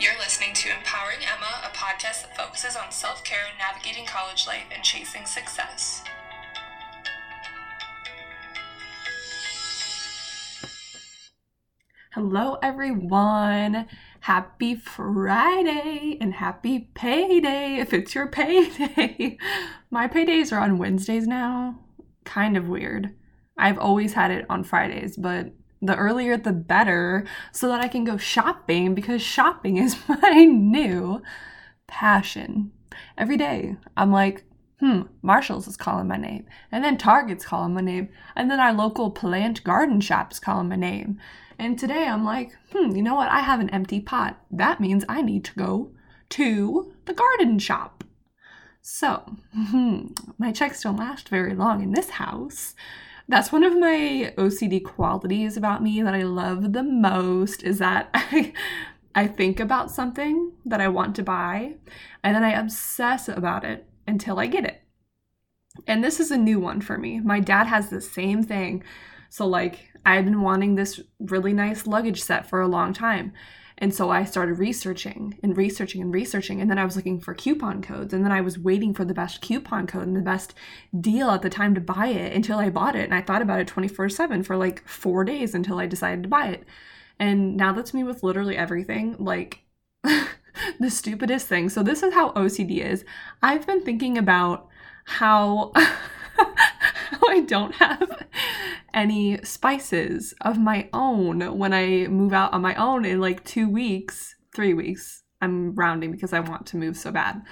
You're listening to Empowering Emma, a podcast that focuses on self care, navigating college life, and chasing success. Hello, everyone. Happy Friday and happy payday if it's your payday. My paydays are on Wednesdays now. Kind of weird. I've always had it on Fridays, but the earlier the better so that I can go shopping because shopping is my new passion. Every day, I'm like, hmm, Marshall's is calling my name. And then Target's calling my name. And then our local plant garden shop's calling my name. And today I'm like, hmm, you know what? I have an empty pot. That means I need to go to the garden shop. So, hmm, my checks don't last very long in this house. That's one of my OCD qualities about me that I love the most is that I I think about something that I want to buy and then I obsess about it until I get it. And this is a new one for me. My dad has the same thing. So like I've been wanting this really nice luggage set for a long time. And so I started researching and researching and researching. And then I was looking for coupon codes. And then I was waiting for the best coupon code and the best deal at the time to buy it until I bought it. And I thought about it 24 7 for like four days until I decided to buy it. And now that's me with literally everything. Like, the stupidest thing. So, this is how OCD is. I've been thinking about how. I don't have any spices of my own when I move out on my own in like two weeks, three weeks. I'm rounding because I want to move so bad.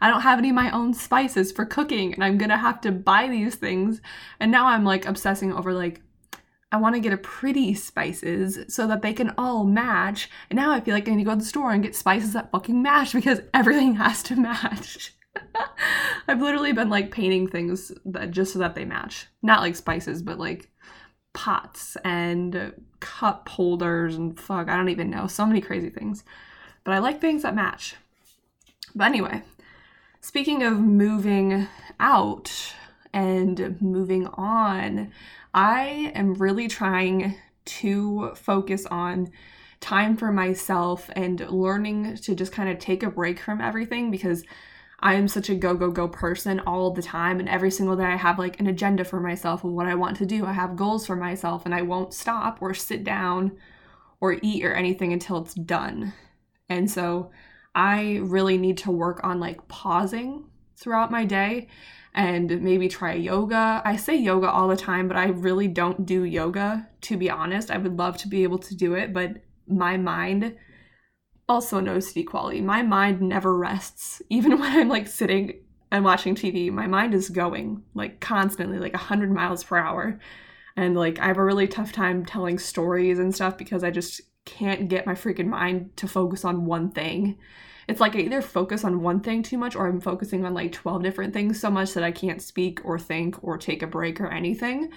I don't have any of my own spices for cooking and I'm gonna have to buy these things. And now I'm like obsessing over like, I want to get a pretty spices so that they can all match. And now I feel like I need to go to the store and get spices that fucking match because everything has to match. I've literally been like painting things that just so that they match. Not like spices, but like pots and cup holders and fuck, I don't even know. So many crazy things. But I like things that match. But anyway, speaking of moving out and moving on, I am really trying to focus on time for myself and learning to just kind of take a break from everything because I am such a go, go, go person all the time. And every single day I have like an agenda for myself of what I want to do. I have goals for myself and I won't stop or sit down or eat or anything until it's done. And so I really need to work on like pausing throughout my day and maybe try yoga. I say yoga all the time, but I really don't do yoga, to be honest. I would love to be able to do it, but my mind also no OCD quality. My mind never rests. Even when I'm like sitting and watching TV, my mind is going like constantly, like 100 miles per hour. And like I have a really tough time telling stories and stuff because I just can't get my freaking mind to focus on one thing. It's like I either focus on one thing too much or I'm focusing on like 12 different things so much that I can't speak or think or take a break or anything.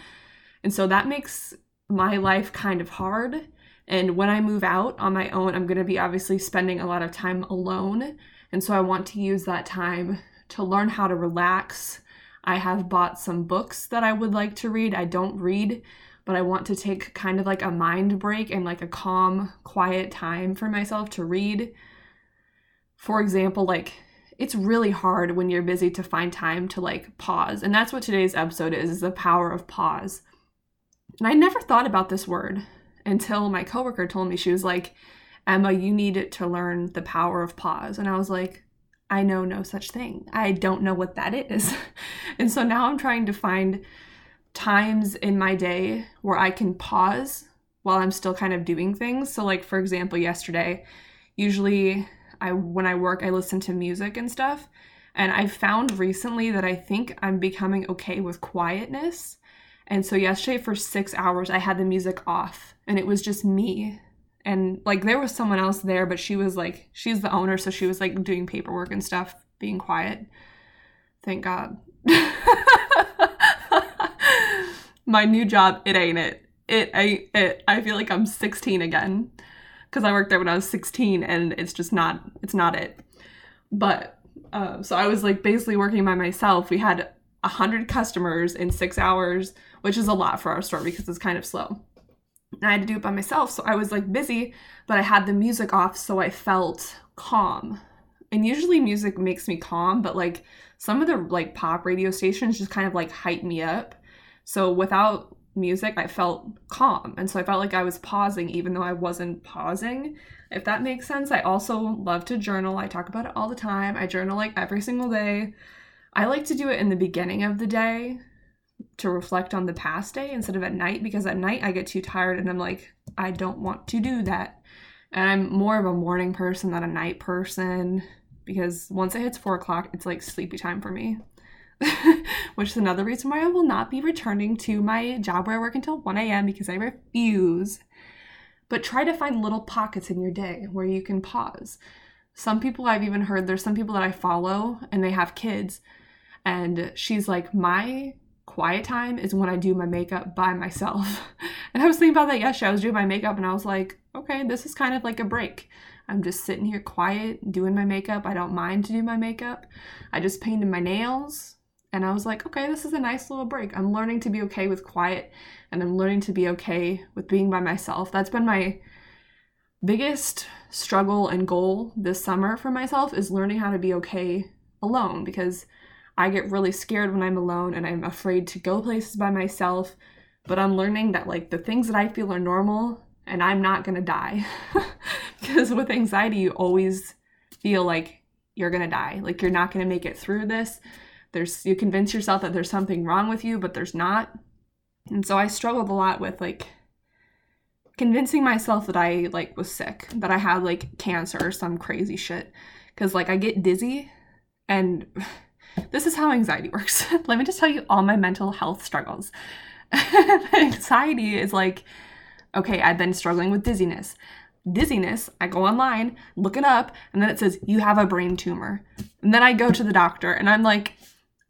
And so that makes my life kind of hard and when I move out on my own, I'm going to be obviously spending a lot of time alone. And so I want to use that time to learn how to relax. I have bought some books that I would like to read. I don't read, but I want to take kind of like a mind break and like a calm, quiet time for myself to read. For example, like it's really hard when you're busy to find time to like pause. And that's what today's episode is, is the power of pause. And I never thought about this word until my coworker told me she was like, Emma, you need to learn the power of pause. And I was like, I know no such thing. I don't know what that is. and so now I'm trying to find times in my day where I can pause while I'm still kind of doing things. So like for example, yesterday, usually I when I work, I listen to music and stuff. And I found recently that I think I'm becoming okay with quietness. And so yesterday for 6 hours I had the music off and it was just me. And like there was someone else there but she was like she's the owner so she was like doing paperwork and stuff being quiet. Thank god. My new job it ain't it. It ain't it. I feel like i'm 16 again because i worked there when i was 16 and it's just not it's not it. But uh, so i was like basically working by myself. We had 100 customers in six hours which is a lot for our store because it's kind of slow And I had to do it by myself. So I was like busy, but I had the music off so I felt calm. And usually music makes me calm, but like some of the like pop radio stations just kind of like hype me up. So without music, I felt calm. And so I felt like I was pausing even though I wasn't pausing. If that makes sense. I also love to journal. I talk about it all the time. I journal like every single day. I like to do it in the beginning of the day to reflect on the past day instead of at night because at night I get too tired and I'm like, I don't want to do that. And I'm more of a morning person than a night person because once it hits four o'clock, it's like sleepy time for me. Which is another reason why I will not be returning to my job where I work until 1 a.m. because I refuse. But try to find little pockets in your day where you can pause. Some people I've even heard, there's some people that I follow and they have kids. And she's like, My quiet time is when I do my makeup by myself. and I was thinking about that yesterday. I was doing my makeup and I was like, okay, this is kind of like a break. I'm just sitting here quiet, doing my makeup. I don't mind to do my makeup. I just painted my nails. And I was like, okay, this is a nice little break. I'm learning to be okay with quiet and I'm learning to be okay with being by myself. That's been my biggest struggle and goal this summer for myself is learning how to be okay alone because I get really scared when I'm alone and I'm afraid to go places by myself. But I'm learning that like the things that I feel are normal and I'm not gonna die. because with anxiety, you always feel like you're gonna die. Like you're not gonna make it through this. There's you convince yourself that there's something wrong with you, but there's not. And so I struggled a lot with like convincing myself that I like was sick, that I had like cancer or some crazy shit. Cause like I get dizzy and this is how anxiety works. Let me just tell you all my mental health struggles. anxiety is like, okay, I've been struggling with dizziness. Dizziness, I go online, look it up, and then it says, you have a brain tumor. And then I go to the doctor and I'm like,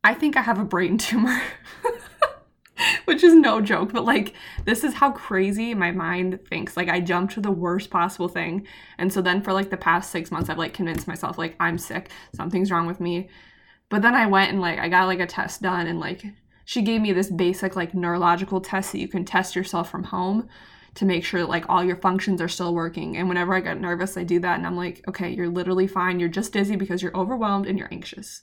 I think I have a brain tumor. Which is no joke, but like, this is how crazy my mind thinks. Like, I jump to the worst possible thing. And so then for like the past six months, I've like convinced myself, like, I'm sick, something's wrong with me but then I went and like I got like a test done and like she gave me this basic like neurological test that you can test yourself from home to make sure that like all your functions are still working. And whenever I get nervous, I do that and I'm like, okay, you're literally fine. You're just dizzy because you're overwhelmed and you're anxious.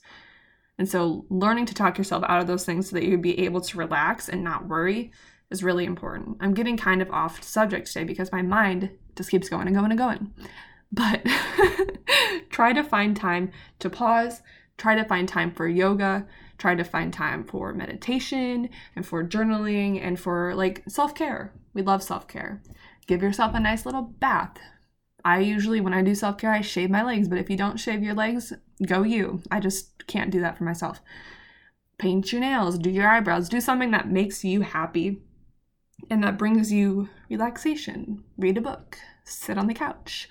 And so learning to talk yourself out of those things so that you'd be able to relax and not worry is really important. I'm getting kind of off subject today because my mind just keeps going and going and going. But try to find time to pause, try to find time for yoga, try to find time for meditation and for journaling and for like self care. We love self care. Give yourself a nice little bath. I usually, when I do self care, I shave my legs, but if you don't shave your legs, go you. I just can't do that for myself. Paint your nails, do your eyebrows, do something that makes you happy and that brings you relaxation. Read a book, sit on the couch,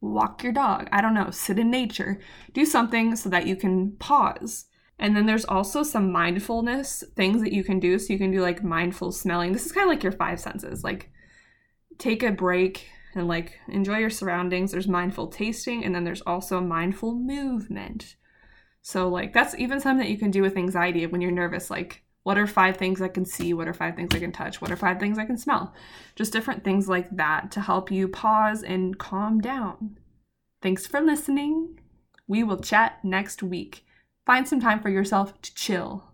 walk your dog, I don't know, sit in nature, do something so that you can pause. And then there's also some mindfulness things that you can do. So you can do like mindful smelling. This is kind of like your five senses. Like take a break and like enjoy your surroundings. There's mindful tasting and then there's also mindful movement. So like that's even something that you can do with anxiety when you're nervous like what are five things I can see? What are five things I can touch? What are five things I can smell? Just different things like that to help you pause and calm down. Thanks for listening. We will chat next week. Find some time for yourself to chill.